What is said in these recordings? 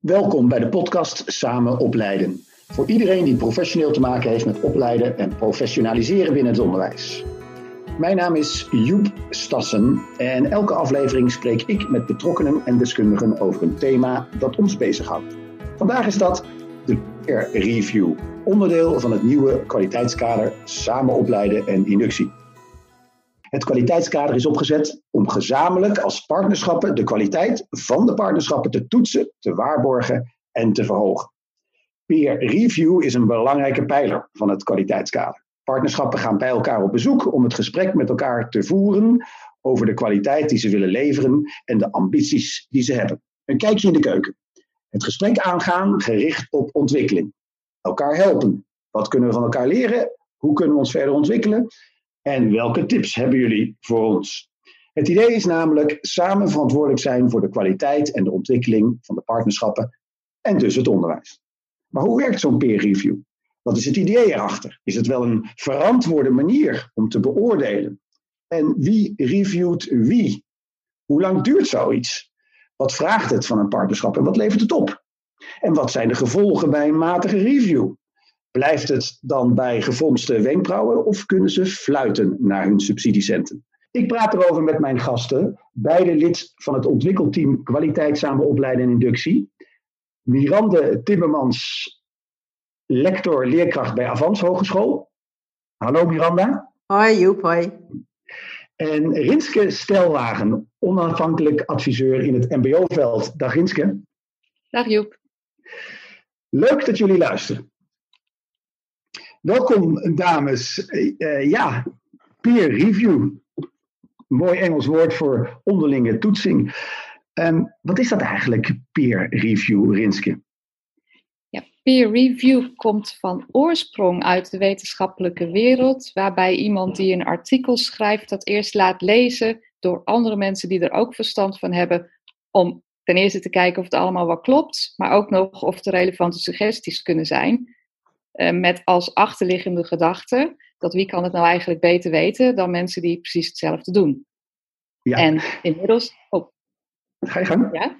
Welkom bij de podcast Samen Opleiden. Voor iedereen die professioneel te maken heeft met opleiden en professionaliseren binnen het onderwijs. Mijn naam is Joep Stassen en elke aflevering spreek ik met betrokkenen en deskundigen over een thema dat ons bezighoudt. Vandaag is dat de Peer Review, onderdeel van het nieuwe kwaliteitskader Samen Opleiden en Inductie. Het kwaliteitskader is opgezet om gezamenlijk als partnerschappen de kwaliteit van de partnerschappen te toetsen, te waarborgen en te verhogen. Peer review is een belangrijke pijler van het kwaliteitskader. Partnerschappen gaan bij elkaar op bezoek om het gesprek met elkaar te voeren over de kwaliteit die ze willen leveren en de ambities die ze hebben. Een kijkje in de keuken. Het gesprek aangaan gericht op ontwikkeling. Elkaar helpen. Wat kunnen we van elkaar leren? Hoe kunnen we ons verder ontwikkelen? En welke tips hebben jullie voor ons? Het idee is namelijk samen verantwoordelijk zijn voor de kwaliteit en de ontwikkeling van de partnerschappen en dus het onderwijs. Maar hoe werkt zo'n peer review? Wat is het idee erachter? Is het wel een verantwoorde manier om te beoordelen? En wie reviewt wie? Hoe lang duurt zoiets? Wat vraagt het van een partnerschap en wat levert het op? En wat zijn de gevolgen bij een matige review? Blijft het dan bij gefronste wenkbrauwen of kunnen ze fluiten naar hun subsidiecenten? Ik praat erover met mijn gasten, beide lid van het ontwikkelteam Kwaliteit Samen Opleiden en Inductie. Mirande Timmermans, lector leerkracht bij Avans Hogeschool. Hallo Miranda. Hoi Joep, hoi. En Rinske Stelwagen, onafhankelijk adviseur in het MBO-veld. Dag Rinske. Dag Joep. Leuk dat jullie luisteren. Welkom, dames. Uh, ja, peer review. Mooi Engels woord voor onderlinge toetsing. Um, wat is dat eigenlijk, peer review, Rinske? Ja, peer review komt van oorsprong uit de wetenschappelijke wereld, waarbij iemand die een artikel schrijft dat eerst laat lezen door andere mensen die er ook verstand van hebben, om ten eerste te kijken of het allemaal wel klopt, maar ook nog of er relevante suggesties kunnen zijn. Eh, met als achterliggende gedachte dat wie kan het nou eigenlijk beter weten dan mensen die precies hetzelfde doen. Ja. En inmiddels. Oh. Ga je gang? Ja.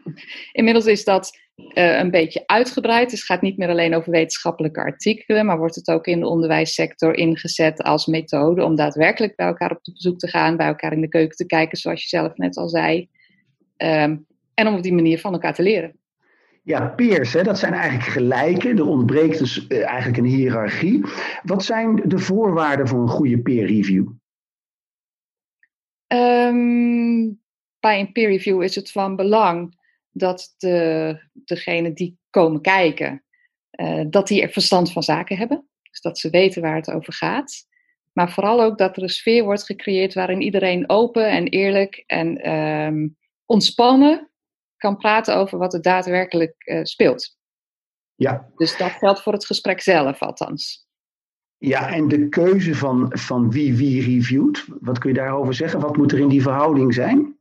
Inmiddels is dat uh, een beetje uitgebreid. Dus het gaat niet meer alleen over wetenschappelijke artikelen, maar wordt het ook in de onderwijssector ingezet als methode om daadwerkelijk bij elkaar op bezoek te gaan, bij elkaar in de keuken te kijken, zoals je zelf net al zei. Um, en om op die manier van elkaar te leren. Ja, peers, hè, dat zijn eigenlijk gelijken. Er ontbreekt dus uh, eigenlijk een hiërarchie. Wat zijn de voorwaarden voor een goede peer review? Um, bij een peer review is het van belang dat de, degene die komen kijken, uh, dat die er verstand van zaken hebben. Dus dat ze weten waar het over gaat. Maar vooral ook dat er een sfeer wordt gecreëerd waarin iedereen open en eerlijk en um, ontspannen kan praten over wat er daadwerkelijk uh, speelt. Ja. Dus dat geldt voor het gesprek zelf althans. Ja, en de keuze van, van wie wie reviewt, wat kun je daarover zeggen? Wat moet er in die verhouding zijn?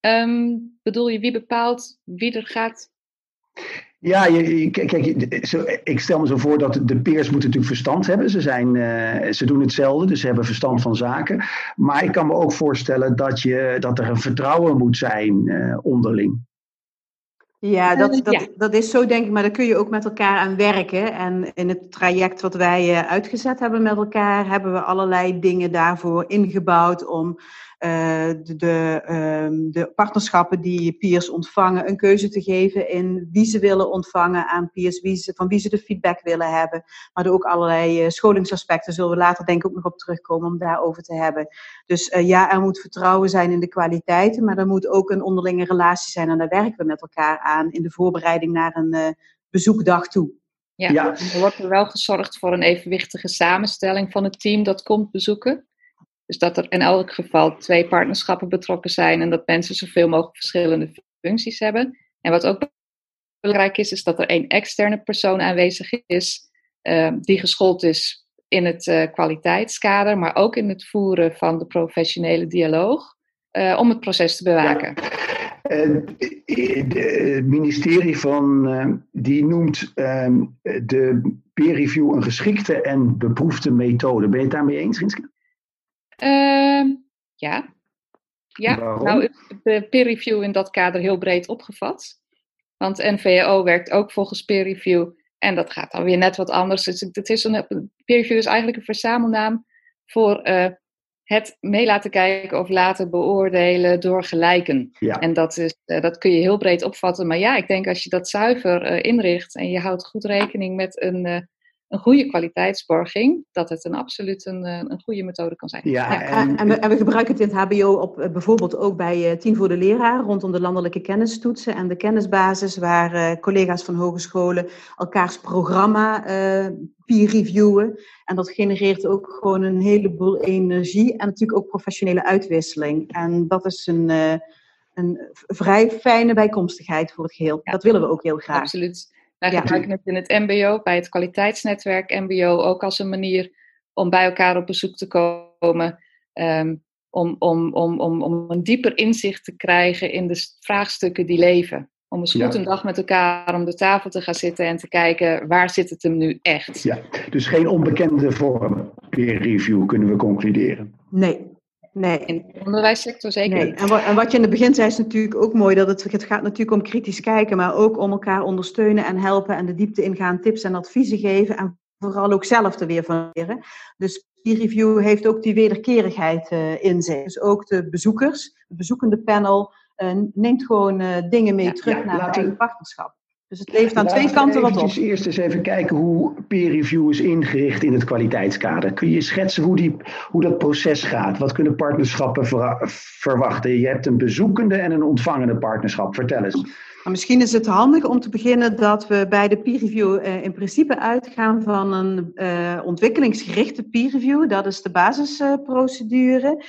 Um, bedoel je wie bepaalt wie er gaat ja, je, kijk, ik stel me zo voor dat de peers moeten natuurlijk verstand hebben. Ze, zijn, uh, ze doen hetzelfde, dus ze hebben verstand van zaken. Maar ik kan me ook voorstellen dat, je, dat er een vertrouwen moet zijn uh, onderling. Ja dat, dat, dat is zo denk ik, maar daar kun je ook met elkaar aan werken. En in het traject wat wij uitgezet hebben met elkaar, hebben we allerlei dingen daarvoor ingebouwd om de, de, um, de, partnerschappen die peers ontvangen een keuze te geven in wie ze willen ontvangen aan peers, wie ze, van wie ze de feedback willen hebben. Maar er ook allerlei uh, scholingsaspecten zullen we later denk ik ook nog op terugkomen om daarover te hebben. Dus uh, ja, er moet vertrouwen zijn in de kwaliteiten, maar er moet ook een onderlinge relatie zijn en daar werken we met elkaar aan in de voorbereiding naar een bezoekdag toe. Ja, ja, er wordt er wel gezorgd voor een evenwichtige samenstelling van het team dat komt bezoeken. Dus dat er in elk geval twee partnerschappen betrokken zijn en dat mensen zoveel mogelijk verschillende functies hebben. En wat ook belangrijk is, is dat er één externe persoon aanwezig is uh, die geschoold is in het uh, kwaliteitskader, maar ook in het voeren van de professionele dialoog uh, om het proces te bewaken. Ja. Het ministerie van, die noemt ehm, de peer review een geschikte en beproefde methode. Ben je het daarmee eens, Rinske? Uh, ja. Ja, Waarom? nou de peer review in dat kader heel breed opgevat. Want NVO werkt ook volgens peer review. En dat gaat dan weer net wat anders. Dus het is een, peer review is eigenlijk een verzamelnaam voor uh, het mee laten kijken of laten beoordelen door gelijken. Ja. En dat, is, uh, dat kun je heel breed opvatten. Maar ja, ik denk als je dat zuiver uh, inricht en je houdt goed rekening met een een goede kwaliteitsborging, dat het een absoluut een, eh, een goede methode kan zijn. Ja, en, en, we, en, we, gebruiken het in het HBO op, eh, bijvoorbeeld ook bij uh, Tien voor de Leraar, rondom de landelijke kennistoetsen en de kennisbasis, waar uh, collega's van hogescholen elkaars programma uh, peer reviewen. En dat genereert ook gewoon een heleboel energie en natuurlijk ook professionele uitwisseling. En dat is een, een vrij fijne bijkomstigheid voor het geheel. dat willen we ook heel graag. Absoluut. Wij gebruiken het in het MBO, bij het kwaliteitsnetwerk MBO, ook als een manier om bij elkaar op bezoek te komen. Um, om, om, om, om, om een dieper inzicht te krijgen in de vraagstukken die leven. Om eens goed een dag met elkaar om de tafel te gaan zitten en te kijken waar zit het hem nu echt. Ja, dus geen onbekende vorm peer review kunnen we concluderen. Nee, Nee. In de onderwijssector zeker nee. En, wat, en wat je in het begin zei is natuurlijk ook mooi, dat het, het gaat natuurlijk om kritisch kijken, maar ook om elkaar ondersteunen en helpen en de diepte ingaan, tips en adviezen geven en vooral ook zelf er weer van leren. Dus die review heeft ook die wederkerigheid uh, in zich. Dus ook de bezoekers, het bezoekende panel, uh, neemt gewoon uh, dingen mee terug ja, naar het eigen partnerschap. Dus het leeft aan twee kanten wat op. Eerst eens even kijken hoe peer review is ingericht in het kwaliteitskader. Kun je schetsen hoe, die, hoe dat proces gaat? Wat kunnen partnerschappen verwachten? Je hebt een bezoekende en een ontvangende partnerschap. Vertel eens. Maar misschien is het handig om te beginnen dat we bij de peer review uh, in principe uitgaan van een uh, ontwikkelingsgerichte peer review. Dat is de basisprocedure.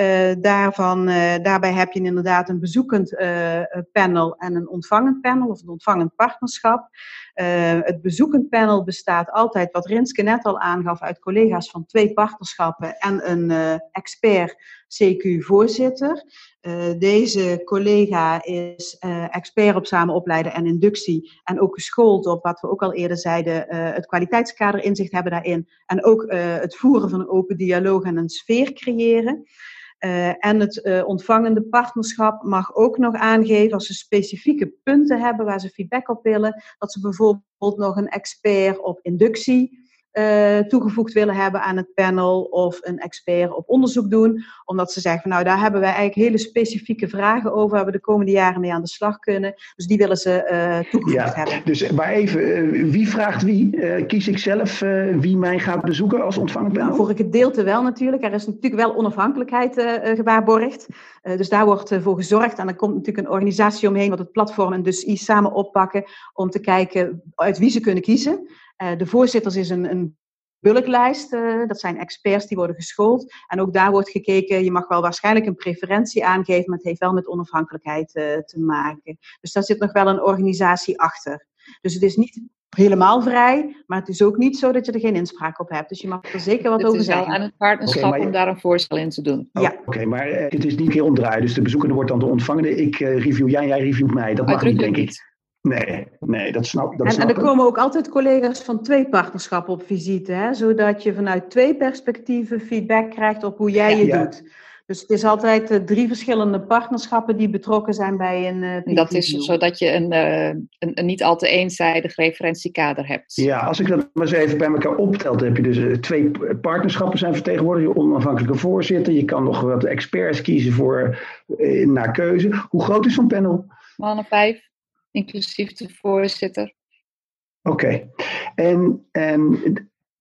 Uh, daarvan, uh, daarbij heb je inderdaad een bezoekend uh, panel en een ontvangend panel of een ontvangend partnerschap. het bezoekend panel bestaat altijd, wat Rinske net al aangaf, uit collega's van twee partnerschappen en een expert CQ-voorzitter. deze collega is expert op samen opleiden en inductie en ook geschoold op, wat we ook al eerder zeiden, het kwaliteitskader inzicht hebben daarin en ook het voeren van een open dialoog en een sfeer creëren. Uh, en het uh, ontvangende partnerschap mag ook nog aangeven als ze specifieke punten hebben waar ze feedback op willen, dat ze bijvoorbeeld nog een expert op inductie uh, toegevoegd willen hebben aan het panel of een expert op onderzoek doen. Omdat ze zeggen van nou daar hebben wij eigenlijk hele specifieke vragen over waar we de komende jaren mee aan de slag kunnen. Dus die willen ze uh, toegevoegd ja, hebben. Dus maar even, uh, wie vraagt wie? kies ik zelf wie mij gaat bezoeken als ontvangend panel? Nou, voor een gedeelte wel natuurlijk. Er is natuurlijk wel onafhankelijkheid gewaarborgd. dus daar wordt voor gezorgd. En er komt natuurlijk een organisatie omheen wat het platform en dus i samen oppakken om te kijken uit wie ze kunnen kiezen. Uh, de voorzitters is een, een bulklijst. Uh, dat zijn experts die worden geschoold. En ook daar wordt gekeken, je mag wel waarschijnlijk een preferentie aangeven, maar het heeft wel met onafhankelijkheid uh, te maken. Dus daar zit nog wel een organisatie achter. Dus het is niet helemaal vrij, maar het is ook niet zo dat je er geen inspraak op hebt. Dus je mag er zeker wat over zeggen. Het is wel aan het partnerschap okay, om daar een voorstel in te doen. Oh, ja. Oké, maar het is niet keer omdraaien. Dus de bezoekende wordt dan de ontvangende. Ik review jij, jij reviewt mij. Dat mag niet, denk ik. Nee, nee, dat snap, dat en, snap en er komen ook altijd collega's van twee partnerschappen op visite, hè? zodat je vanuit twee perspectieven feedback krijgt op hoe jij je doet. Dus het is altijd uh, drie verschillende partnerschappen die betrokken zijn bij een. Uh, dat is zodat je een, uh, een, een, niet al te eenzijdig referentiekader hebt. Ja, als ik dat maar eens even bij elkaar optel, dan heb je dus twee partnerschappen zijn vertegenwoordigd. Je onafhankelijke voorzitter. Je kan nog wat experts kiezen voor naar keuze. Hoe groot is zo'n panel? Mannen vijf inclusief de voorzitter. Oké. En, en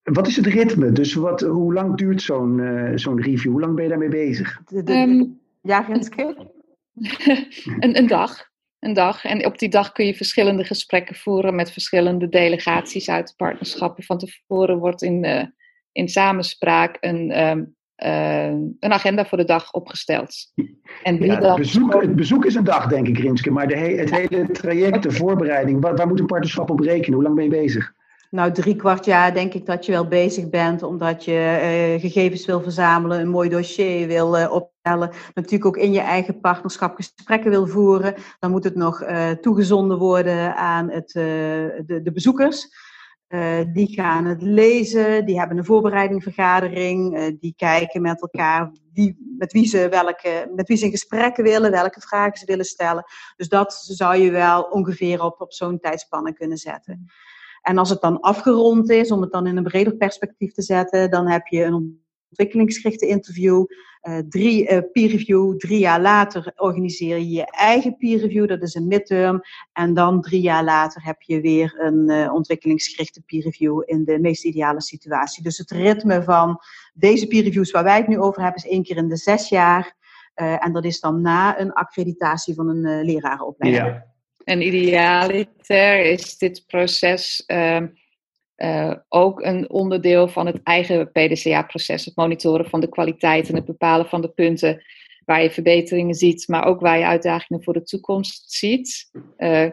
wat is het ritme? Dus wat, hoe lang duurt zo'n uh, zo'n review? Hoe lang ben je daarmee bezig? Um, ja, Renske? een, een dag. Een dag. En op die dag kun je verschillende gesprekken voeren met verschillende delegaties uit de partnerschappen. Van tevoren wordt in, uh, in samenspraak een um, uh, een agenda voor de dag opgesteld. En ja, het, bezoek, het bezoek is een dag, denk ik, Rinske. Maar de he het hele traject, de voorbereiding, waar, waar moet een partnerschap op rekenen? Hoe lang ben je bezig? Nou, drie kwart jaar denk ik dat je wel bezig bent, omdat je uh, gegevens wil verzamelen, een mooi dossier wil uh, opstellen. Natuurlijk ook in je eigen partnerschap gesprekken wil voeren. Dan moet het nog uh, toegezonden worden aan het, de, de, bezoekers. Uh, die gaan het lezen, die hebben een voorbereidingvergadering, uh, die kijken met elkaar met, wie ze welke, met wie ze in gesprekken willen, welke vragen ze willen stellen. Dus dat zou je wel ongeveer op, op zo'n tijdspanne kunnen zetten. En als het dan afgerond is, om het dan in een breder perspectief te zetten, dan heb je een ontwikkelingsgerichte interview, uh, drie uh, peer review, drie jaar later organiseer je je eigen peer review, dat is een midterm, en dan drie jaar later heb je weer een uh, ontwikkelingsgerichte peer review in de meest ideale situatie. Dus het ritme van deze peer reviews waar wij het nu over hebben is één keer in de zes jaar, en dat is dan na een accreditatie van een lerarenopleiding. Ja. En idealiter is dit proces ehm, uh, ook een onderdeel van het eigen PDCA-proces, het monitoren van de kwaliteit en het bepalen van de punten waar je verbeteringen ziet, maar ook waar je uitdagingen voor de toekomst ziet. Uh,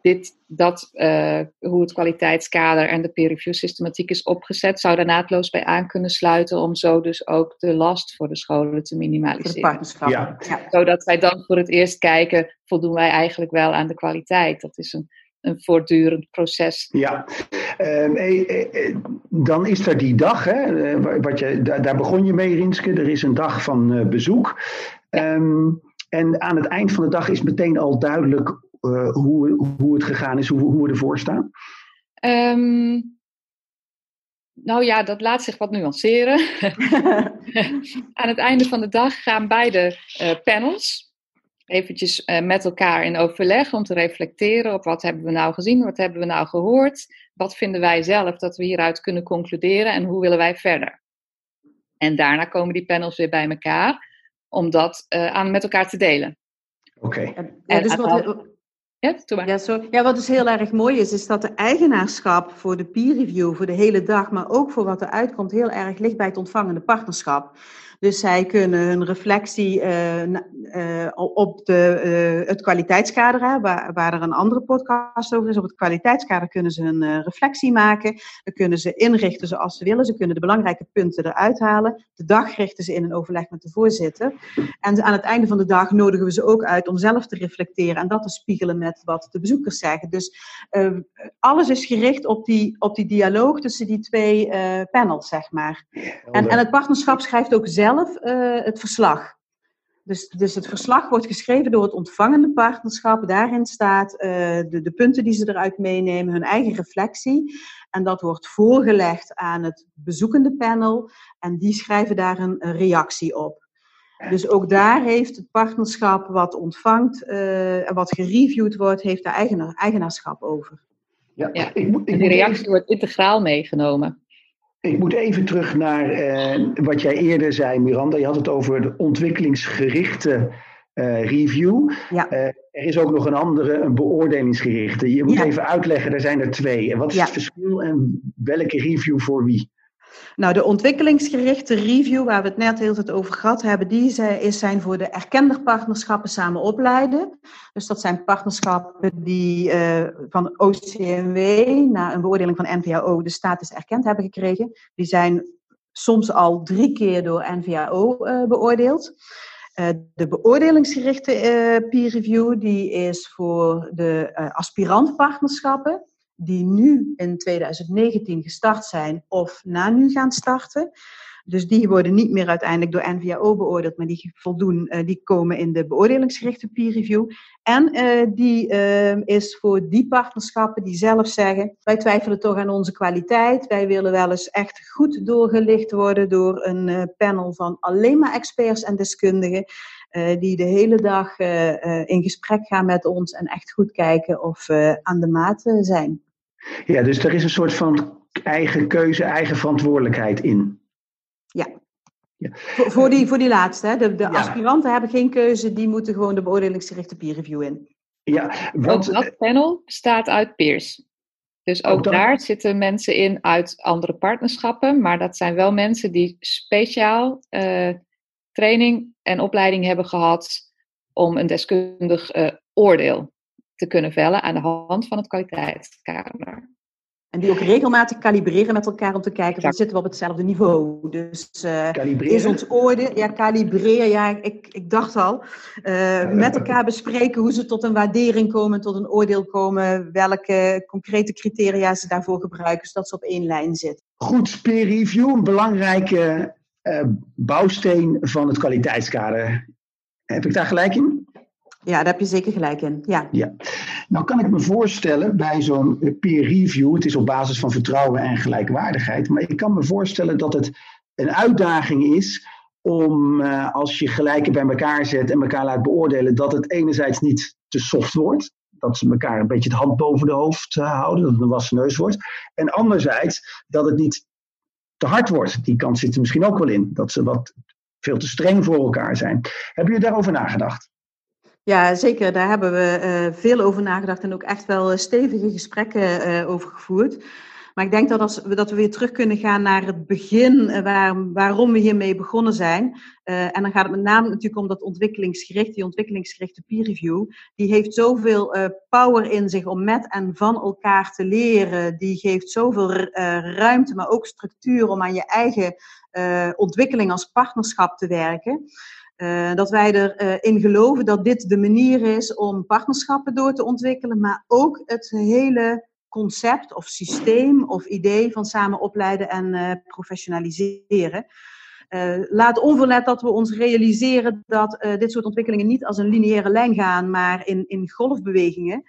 dit, dat, uh, hoe het kwaliteitskader en de peer review systematiek is opgezet, zou daar naadloos bij aan kunnen sluiten om zo dus ook de last voor de scholen te minimaliseren. Ja. ja. Zodat wij dan voor het eerst kijken, voldoen wij eigenlijk wel aan de kwaliteit? Dat is een een voortdurend proces. Ja, ehm, eh, eh, eh, dan is er die dag, hè, wat je, daar, begon je mee, Rinske. Er is een dag van bezoek. Ehm, en aan het eind van de dag is meteen al duidelijk hoe, hoe het gegaan is, hoe, hoe we ervoor staan. Ehm, nou ja, dat laat zich wat nuanceren. aan het einde van de dag gaan beide panels eventjes uh, met elkaar in overleg om te reflecteren op wat hebben we nou gezien, wat hebben we nou gehoord, wat vinden wij zelf dat we hieruit kunnen concluderen en hoe willen wij verder. En daarna komen die panels weer bij elkaar om dat uh, aan met elkaar te delen. Oké. Ja, dus wat, ja, ja, zo, ja, wat dus heel erg mooi is, is dat de eigenaarschap voor de peer review, voor de hele dag, maar ook voor wat eruit komt, heel erg ligt bij het ontvangende partnerschap. Dus zij kunnen hun reflectie uh, uh, op de, uh, het kwaliteitskader, hè, waar, waar er een andere podcast over is, op het kwaliteitskader kunnen ze hun reflectie maken. Dan kunnen ze inrichten zoals ze willen. Ze kunnen de belangrijke punten eruit halen. De dag richten ze in een overleg met de voorzitter. En aan het einde van de dag nodigen we ze ook uit om zelf te reflecteren en dat te spiegelen met wat de bezoekers zeggen. Dus alles is gericht op die, op die dialoog tussen die twee panels, zeg maar. En, en het partnerschap schrijft ook zelf uh, het verslag. Dus, dus het verslag wordt geschreven door het ontvangende partnerschap. Daarin staat uh, de, de punten die ze eruit meenemen, hun eigen reflectie. En dat wordt voorgelegd aan het bezoekende panel. En die schrijven daar een, een reactie op. Dus ook daar heeft het partnerschap wat ontvangt uh, en wat gereviewd wordt, heeft daar eigenaar, eigenaarschap over. Ja, Ik moet, ik en die reactie wordt integraal meegenomen. Ik moet even terug naar uh, wat jij eerder zei, Miranda. Je had het over de ontwikkelingsgerichte uh, review. Ja. Uh, er is ook nog een andere, een beoordelingsgerichte. Je moet ja. even uitleggen, er zijn er twee. En wat is ja. het verschil en welke review voor wie? Nou, de ontwikkelingsgerichte review, waar we het net heel veel over gehad hebben, die is zijn voor de erkende partnerschappen samen opleiden. Dus dat zijn partnerschappen die uh, van OCMW na een beoordeling van NVAO de status erkend hebben gekregen. Die zijn soms al drie keer door NVAO eh, beoordeeld. Uh, de beoordelingsgerichte peer review die is voor de aspirantpartnerschappen die nu in 2019 gestart zijn of na nu gaan starten. Dus die worden niet meer uiteindelijk door NVAO beoordeeld, maar die voldoen, uh, die komen in de beoordelingsgerichte peer review. En uh, die uh, is voor die partnerschappen die zelf zeggen, wij twijfelen toch aan onze kwaliteit. Wij willen wel eens echt goed doorgelicht worden door een panel van alleen maar experts en deskundigen. die de hele dag in gesprek gaan met ons en echt goed kijken of we aan de maat zijn. Ja, dus er is een soort van eigen keuze, eigen verantwoordelijkheid in. Ja. ja. Voor, voor, die, voor die laatste, hè? de, de aspiranten hebben geen keuze, die moeten gewoon de beoordelingsgerichte peer review in. Ja, want... Ook dat panel bestaat uit peers. Dus ook, daar zitten mensen in uit andere partnerschappen, maar dat zijn wel mensen die speciaal uh, training en opleiding hebben gehad om een deskundig uh, oordeel te kunnen vellen aan de hand van het kwaliteitskader. En die ook regelmatig kalibreren met elkaar om te kijken, van, zitten we op hetzelfde niveau? Dus uh, is ons oordeel, ja, kalibreren, ja, ik, ik dacht al, uh, met elkaar bespreken hoe ze tot een waardering komen, tot een oordeel komen, welke concrete criteria ze daarvoor gebruiken, zodat ze op één lijn zitten. Goed, peer review, een belangrijke uh, bouwsteen van het kwaliteitskader. Heb ik daar gelijk in? Ja, daar heb je zeker gelijk in. Ja. ja. Nou kan ik me voorstellen bij zo'n peer review, het is op basis van vertrouwen en gelijkwaardigheid, maar ik kan me voorstellen dat het een uitdaging is om uh, als je gelijken bij elkaar zet en elkaar laat beoordelen, dat het enerzijds niet te soft wordt, dat ze elkaar een beetje het hand boven de hoofd uh, houden, dat het een wassen neus wordt, en anderzijds dat het niet te hard wordt. Die kant zit er misschien ook wel in, dat ze wat veel te streng voor elkaar zijn. Hebben jullie daarover nagedacht? Ja, zeker. Daar hebben we uh, veel over nagedacht en ook echt wel eh, stevige gesprekken uh, over gevoerd. Maar ik denk dat, als we, dat we weer terug kunnen gaan naar het begin, waar, waarom we hiermee begonnen zijn. en dan gaat het met name natuurlijk om dat ontwikkelingsgericht, die ontwikkelingsgerichte peer review. Die heeft zoveel power in zich om met en van elkaar te leren. Die geeft zoveel ruimte, maar ook structuur om aan je eigen ontwikkeling als partnerschap te werken. Uh, dat wij erin uh, geloven dat dit de manier is om partnerschappen door te ontwikkelen, maar ook het hele concept of systeem of idee van samen opleiden en uh, professionaliseren. laat onverlet dat we ons realiseren dat dit soort ontwikkelingen niet als een lineaire lijn gaan, maar in, in golfbewegingen.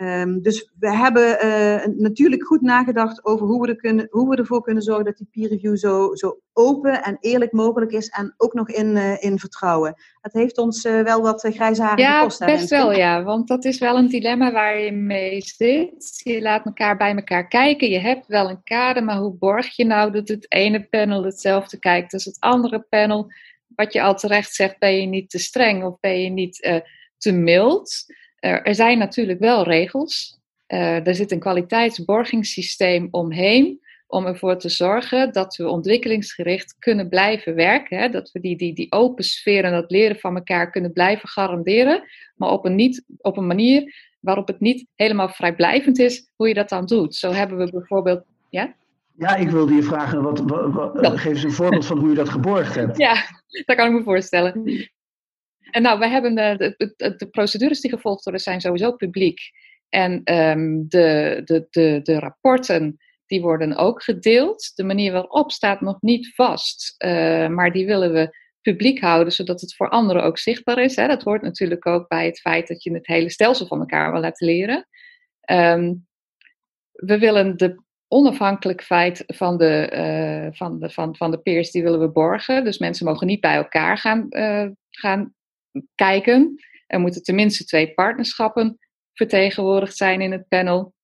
Um, dus we hebben uh, natuurlijk goed nagedacht over hoe we, er kunnen, hoe we ervoor kunnen zorgen dat die peer review zo, zo open en eerlijk mogelijk is en ook nog in, uh, in vertrouwen. Het heeft ons uh, wel wat grijze haren ja, gekost. Ja, best wel ja, want dat is wel een dilemma waar je mee zit. Je laat elkaar bij elkaar kijken, je hebt wel een kader, maar hoe borg je nou dat het ene panel hetzelfde kijkt als het andere panel? Wat je al terecht zegt, ben je niet te streng of ben je niet te mild? Er zijn natuurlijk wel regels. Uh, er zit een kwaliteitsborgingssysteem omheen om ervoor te zorgen dat we ontwikkelingsgericht kunnen blijven werken. Hè? Dat we die, die, die open sfeer en dat leren van elkaar kunnen blijven garanderen, maar op een, niet, op een manier waarop het niet helemaal vrijblijvend is hoe je dat dan doet. Zo hebben we bijvoorbeeld. Ja? Ja, ik wilde je vragen, wat, wat, wat geef eens een voorbeeld van hoe je dat geborgd hebt. Ja, dat kan ik me voorstellen. En nou, we hebben de, de, de, procedures die gevolgd worden zijn sowieso publiek. En um, de, de, de, de rapporten die worden ook gedeeld. De manier waarop staat nog niet vast, uh, maar die willen we publiek houden, zodat het voor anderen ook zichtbaar is. Hè. Dat hoort natuurlijk ook bij het feit dat je het hele stelsel van elkaar wil laten leren. Um, we willen de onafhankelijkheid van de, uh, van, de, van, van de peers, die willen we borgen. Dus mensen mogen niet bij elkaar gaan, gaan kijken. Er moeten tenminste twee partnerschappen vertegenwoordigd zijn in het panel.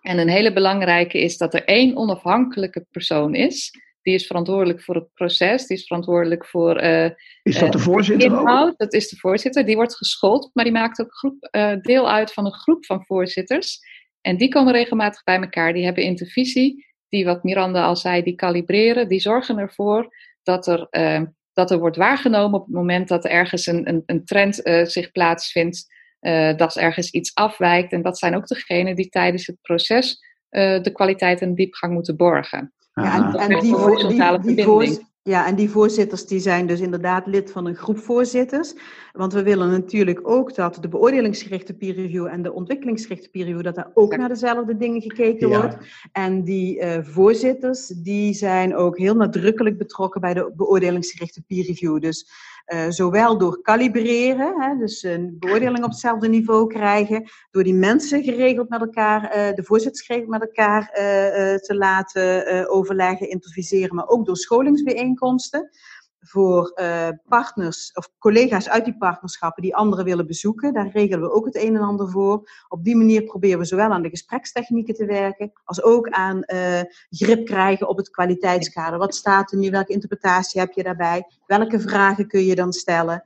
En een hele belangrijke is dat er één onafhankelijke persoon is. Die is verantwoordelijk voor het proces, die is verantwoordelijk voor. Uh, is dat de eh, voorzitter? inhoud, dat is de voorzitter. Die wordt geschoold, maar die maakt ook groep, uh, deel uit van een groep van voorzitters. En die komen regelmatig bij elkaar. Die hebben intervisie, die wat Miranda al zei, die kalibreren. Die zorgen ervoor dat er dat er wordt waargenomen op het moment dat er ergens een, een, een trend uh, zich plaatsvindt, uh, dat ergens iets afwijkt. En dat zijn ook degenen die tijdens het proces uh, de kwaliteit en diepgang moeten borgen. Ja, en, en die, die, die, die, ja, en die voorzitters die zijn dus inderdaad lid van een groep voorzitters. Want we willen natuurlijk ook dat de beoordelingsgerichte peer review en de ontwikkelingsgerichte peer review, dat daar ook naar dezelfde dingen gekeken wordt. En die uh, voorzitters, die zijn ook heel nadrukkelijk betrokken bij de beoordelingsgerichte peer review. Dus uh, zowel door kalibreren, hè, dus een beoordeling op hetzelfde niveau krijgen, door die mensen geregeld met elkaar, uh, de voorzitters geregeld met elkaar te laten overleggen, interviseren, maar ook door scholingsbijeenkomsten voor uh, partners of collega's uit die partnerschappen die anderen willen bezoeken. Daar regelen we ook het een en ander voor. Op die manier proberen we zowel aan de gesprekstechnieken te werken, als ook aan uh, grip krijgen op het kwaliteitskader. Wat staat er nu? Welke interpretatie heb je daarbij? Welke vragen kun je dan stellen?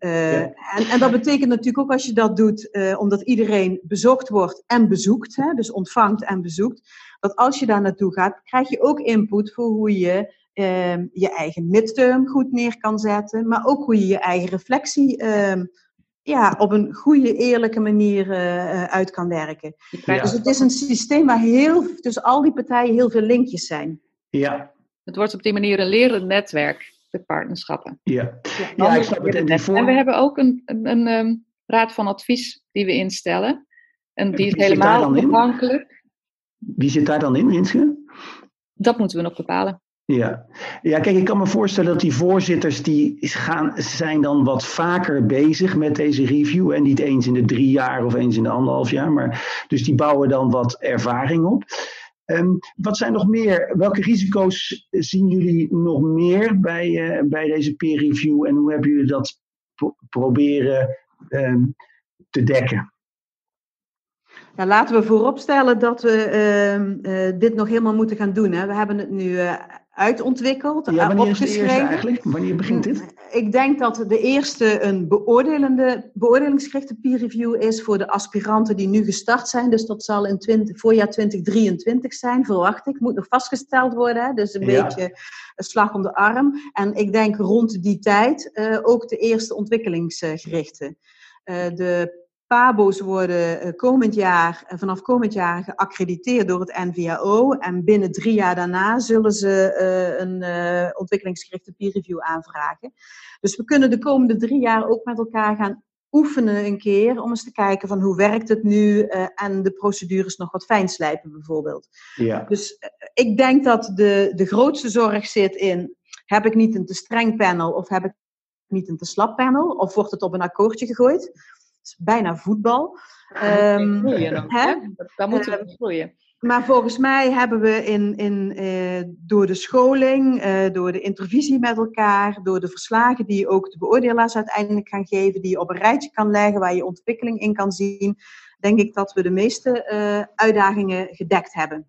Uh, ja. en, en, dat betekent natuurlijk ook als je dat doet, omdat iedereen bezocht wordt en bezoekt, hè, dus ontvangt en bezoekt, dat als je daar naartoe gaat, krijg je ook input voor hoe je Ehm, je eigen midterm goed neer kan zetten, maar ook hoe je je eigen reflectie um, ja, op een goede, eerlijke manier uit kan werken. Dus het is een systeem waar heel, tussen al die partijen heel veel linkjes zijn. Ja. Het wordt op die manier een lerend netwerk, de partnerschappen. Ja, ja, ik snap het. En, en we hebben ook een, een, een, ehm, raad van advies die we instellen. En die is helemaal onafhankelijk. Wie zit daar dan in, Winske? Dat moeten we nog bepalen. Ja. ja, kijk, ik kan me voorstellen dat die voorzitters die gaan, zijn dan wat vaker bezig met deze review. En niet eens in de drie jaar of eens in de anderhalf jaar. Maar, dus die bouwen dan wat ervaring op. Um, wat zijn nog meer, welke risico's zien jullie nog meer bij, uh, bij deze peer review? En hoe hebben jullie dat proberen um, te dekken? Ja, laten we vooropstellen dat we uh, dit nog helemaal moeten gaan doen. Hè. We hebben het nu uitontwikkeld, ja, wanneer opgeschreven. Is de eigenlijk? Wanneer begint dit? Ik denk dat de eerste een beoordelende, beoordelingsgerichte peer review is voor de aspiranten die nu gestart zijn. Dus dat zal in 20, voorjaar 2023 zijn, verwacht ik. Moet nog vastgesteld worden, hè. dus een beetje een slag om de arm. En ik denk rond die tijd uh, ook de eerste ontwikkelingsgerichte. Uh, de PABO's worden eh, komend jaar, eh, vanaf komend jaar geaccrediteerd door het NVAO. En binnen drie jaar daarna zullen ze uh, een ontwikkelingsgerichte peer review aanvragen. Dus we kunnen de komende drie jaar ook met elkaar gaan oefenen een keer. Om eens te kijken van hoe werkt het nu uh, en de procedures nog wat fijn slijpen bijvoorbeeld. Ja. Dus ik denk dat de, de grootste zorg zit in, heb ik niet een te streng panel of heb ik niet een te slap panel? Of wordt het op een akkoordje gegooid? Is bijna voetbal. Um, hè? Daar moeten we uh, groeien. Maar volgens mij hebben we in, in, uh, door de scholing, uh, door de intervisie met elkaar, door de verslagen die ook de beoordelaars uiteindelijk gaan geven, die je op een rijtje kan leggen, waar je ontwikkeling in kan zien, denk ik dat we de meeste uh, uitdagingen gedekt hebben.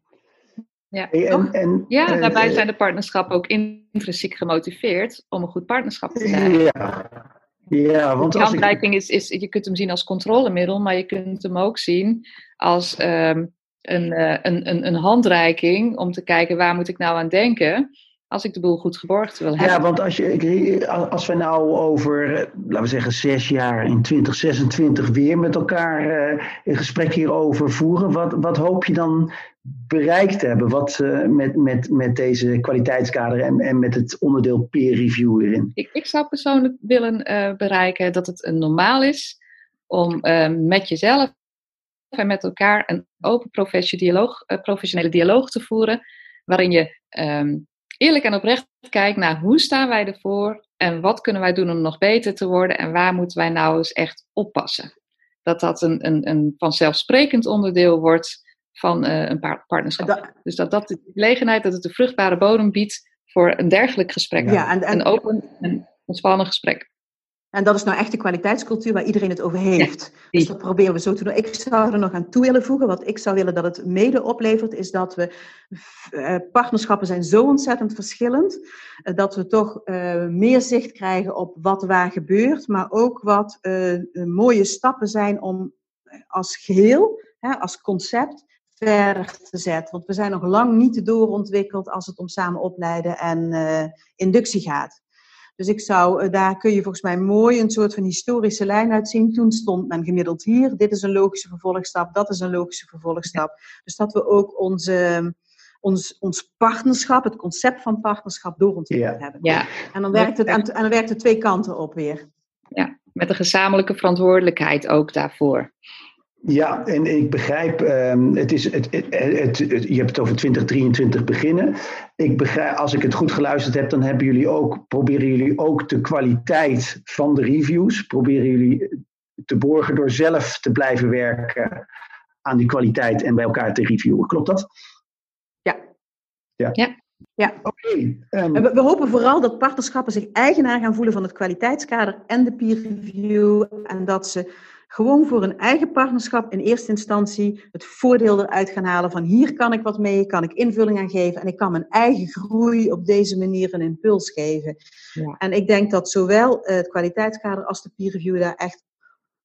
Ja, en, en, ja daarbij zijn de partnerschappen ook intrinsiek gemotiveerd om een goed partnerschap te hebben. Ja. Ja, want die handreiking is, is, je kunt hem zien als controlemiddel, maar je kunt hem ook zien als um, een, uh, een, een, een handreiking om te kijken waar moet ik nou aan denken als ik de boel goed geborgd wil hebben. Ja, want als, je, als we nou over, eh, laten we zeggen, zes jaar in 2026 weer met elkaar uh, een gesprek hierover voeren, wat, wat hoop je dan bereikt te hebben? Wat uh, met, met, met deze kwaliteitskader en, en met het onderdeel peer review erin? Ik, ik zou persoonlijk willen uh, bereiken dat het normaal is om met jezelf en met elkaar een open professionele dialoog, professionele dialoog te voeren, waarin je um, eerlijk en oprecht kijkt naar hoe staan wij ervoor en wat kunnen wij doen om nog beter te worden en waar moeten wij nou eens echt oppassen. Dat dat een, een, een vanzelfsprekend onderdeel wordt van uh, een partnerschap. dus dat dat de gelegenheid, dat het een vruchtbare bodem biedt voor een dergelijk gesprek. Ja, en, en, een open en ontspannen gesprek. En dat is nou echt de kwaliteitscultuur waar iedereen het over heeft. dus dat proberen we zo te doen. Ik zou er nog aan toe willen voegen. Wat ik zou willen dat het mede oplevert, is dat we uh, partnerschappen zijn zo ontzettend verschillend. Uh, dat we toch uh, meer zicht krijgen op wat waar gebeurt. Maar ook wat mooie stappen zijn om als geheel, hè, als concept, verder te zetten. Want we zijn nog lang niet doorontwikkeld als het om samen opleiden en inductie gaat. Dus ik zou, eh, daar kun je volgens mij mooi een soort van historische lijn uitzien. Toen stond men gemiddeld hier. Dit is een logische vervolgstap, dat is een logische vervolgstap. Dus dat we ook onze, ons, ons partnerschap, het concept van partnerschap doorontwikkeld ja. hebben. Ja. En, dan werkt het, en dan werkt het twee kanten op weer. Ja, met een gezamenlijke verantwoordelijkheid ook daarvoor. Ja, en ik begrijp, um, het is, het, het, het, je hebt het over 2023 beginnen. Ik begrijp, als ik het goed geluisterd heb, dan hebben jullie ook, proberen jullie ook de kwaliteit van de reviews, proberen jullie te borgen door zelf te blijven werken aan die kwaliteit en bij elkaar te reviewen. Klopt dat? Ja. Ja. ja. Ja. Oké. Okay, um... we, we, hopen vooral dat partnerschappen zich eigenaar gaan voelen van het kwaliteitskader en de peer review. En dat ze gewoon voor een eigen partnerschap in eerste instantie het voordeel eruit gaan halen van hier kan ik wat mee, kan ik invulling aan geven en ik kan mijn eigen groei op deze manier een impuls geven. Ja. En ik denk dat zowel het kwaliteitskader als de peer review daar echt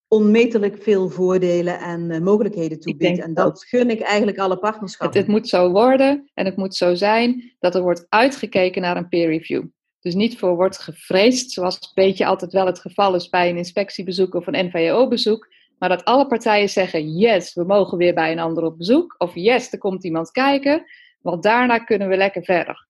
onmetelijk veel voordelen en uh, mogelijkheden toe biedt. En dat gun ik eigenlijk alle partnerschappen. Het, het moet zo worden en het moet zo zijn dat er wordt uitgekeken naar een peer review. Dus niet voor wordt gevreesd, zoals een beetje altijd wel het geval is bij een inspectiebezoek of een NVO-bezoek. Maar dat alle partijen zeggen: yes, we mogen weer bij een ander op bezoek. Of yes, er komt iemand kijken. Want daarna kunnen we lekker verder.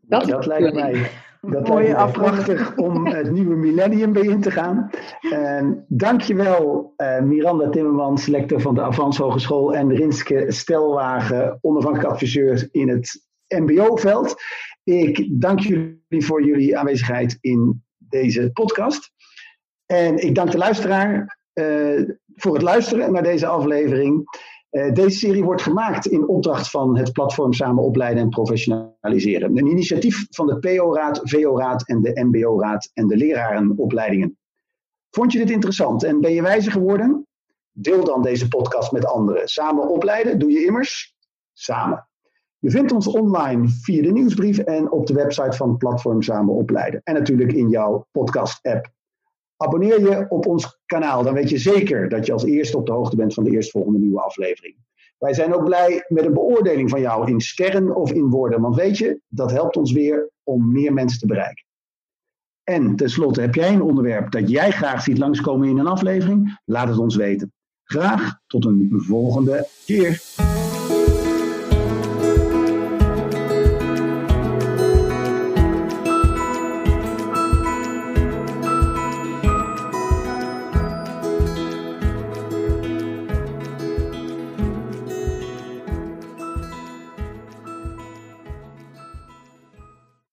Dat, dat lijkt mij dat lijkt mij prachtig om het nieuwe millennium bij in te gaan. En dankjewel uh, Miranda Timmermans, lector van de Avans Hogeschool. En Rinske Stelwagen, onafhankelijk adviseur in het MBO-veld. Ik dank jullie voor jullie aanwezigheid in deze podcast. En ik dank de luisteraar uh, voor het luisteren naar deze aflevering. Uh, deze serie wordt gemaakt in opdracht van het platform Samen Opleiden en Professionaliseren. Een initiatief van de PO-raad, VO-raad en de MBO-raad en de lerarenopleidingen. Vond je dit interessant en ben je wijzer geworden? Deel dan deze podcast met anderen. Samen opleiden doe je immers samen. Je vindt ons online via de nieuwsbrief en op de website van platform Samen Opleiden. En natuurlijk in jouw podcast-app. Abonneer je op ons kanaal, dan weet je zeker dat je als eerste op de hoogte bent van de eerstvolgende nieuwe aflevering. Wij zijn ook blij met een beoordeling van jou in sterren of in woorden, want weet je, dat helpt ons weer om meer mensen te bereiken. En tenslotte, heb jij een onderwerp dat jij graag ziet langskomen in een aflevering? Laat het ons weten. Graag tot een volgende keer.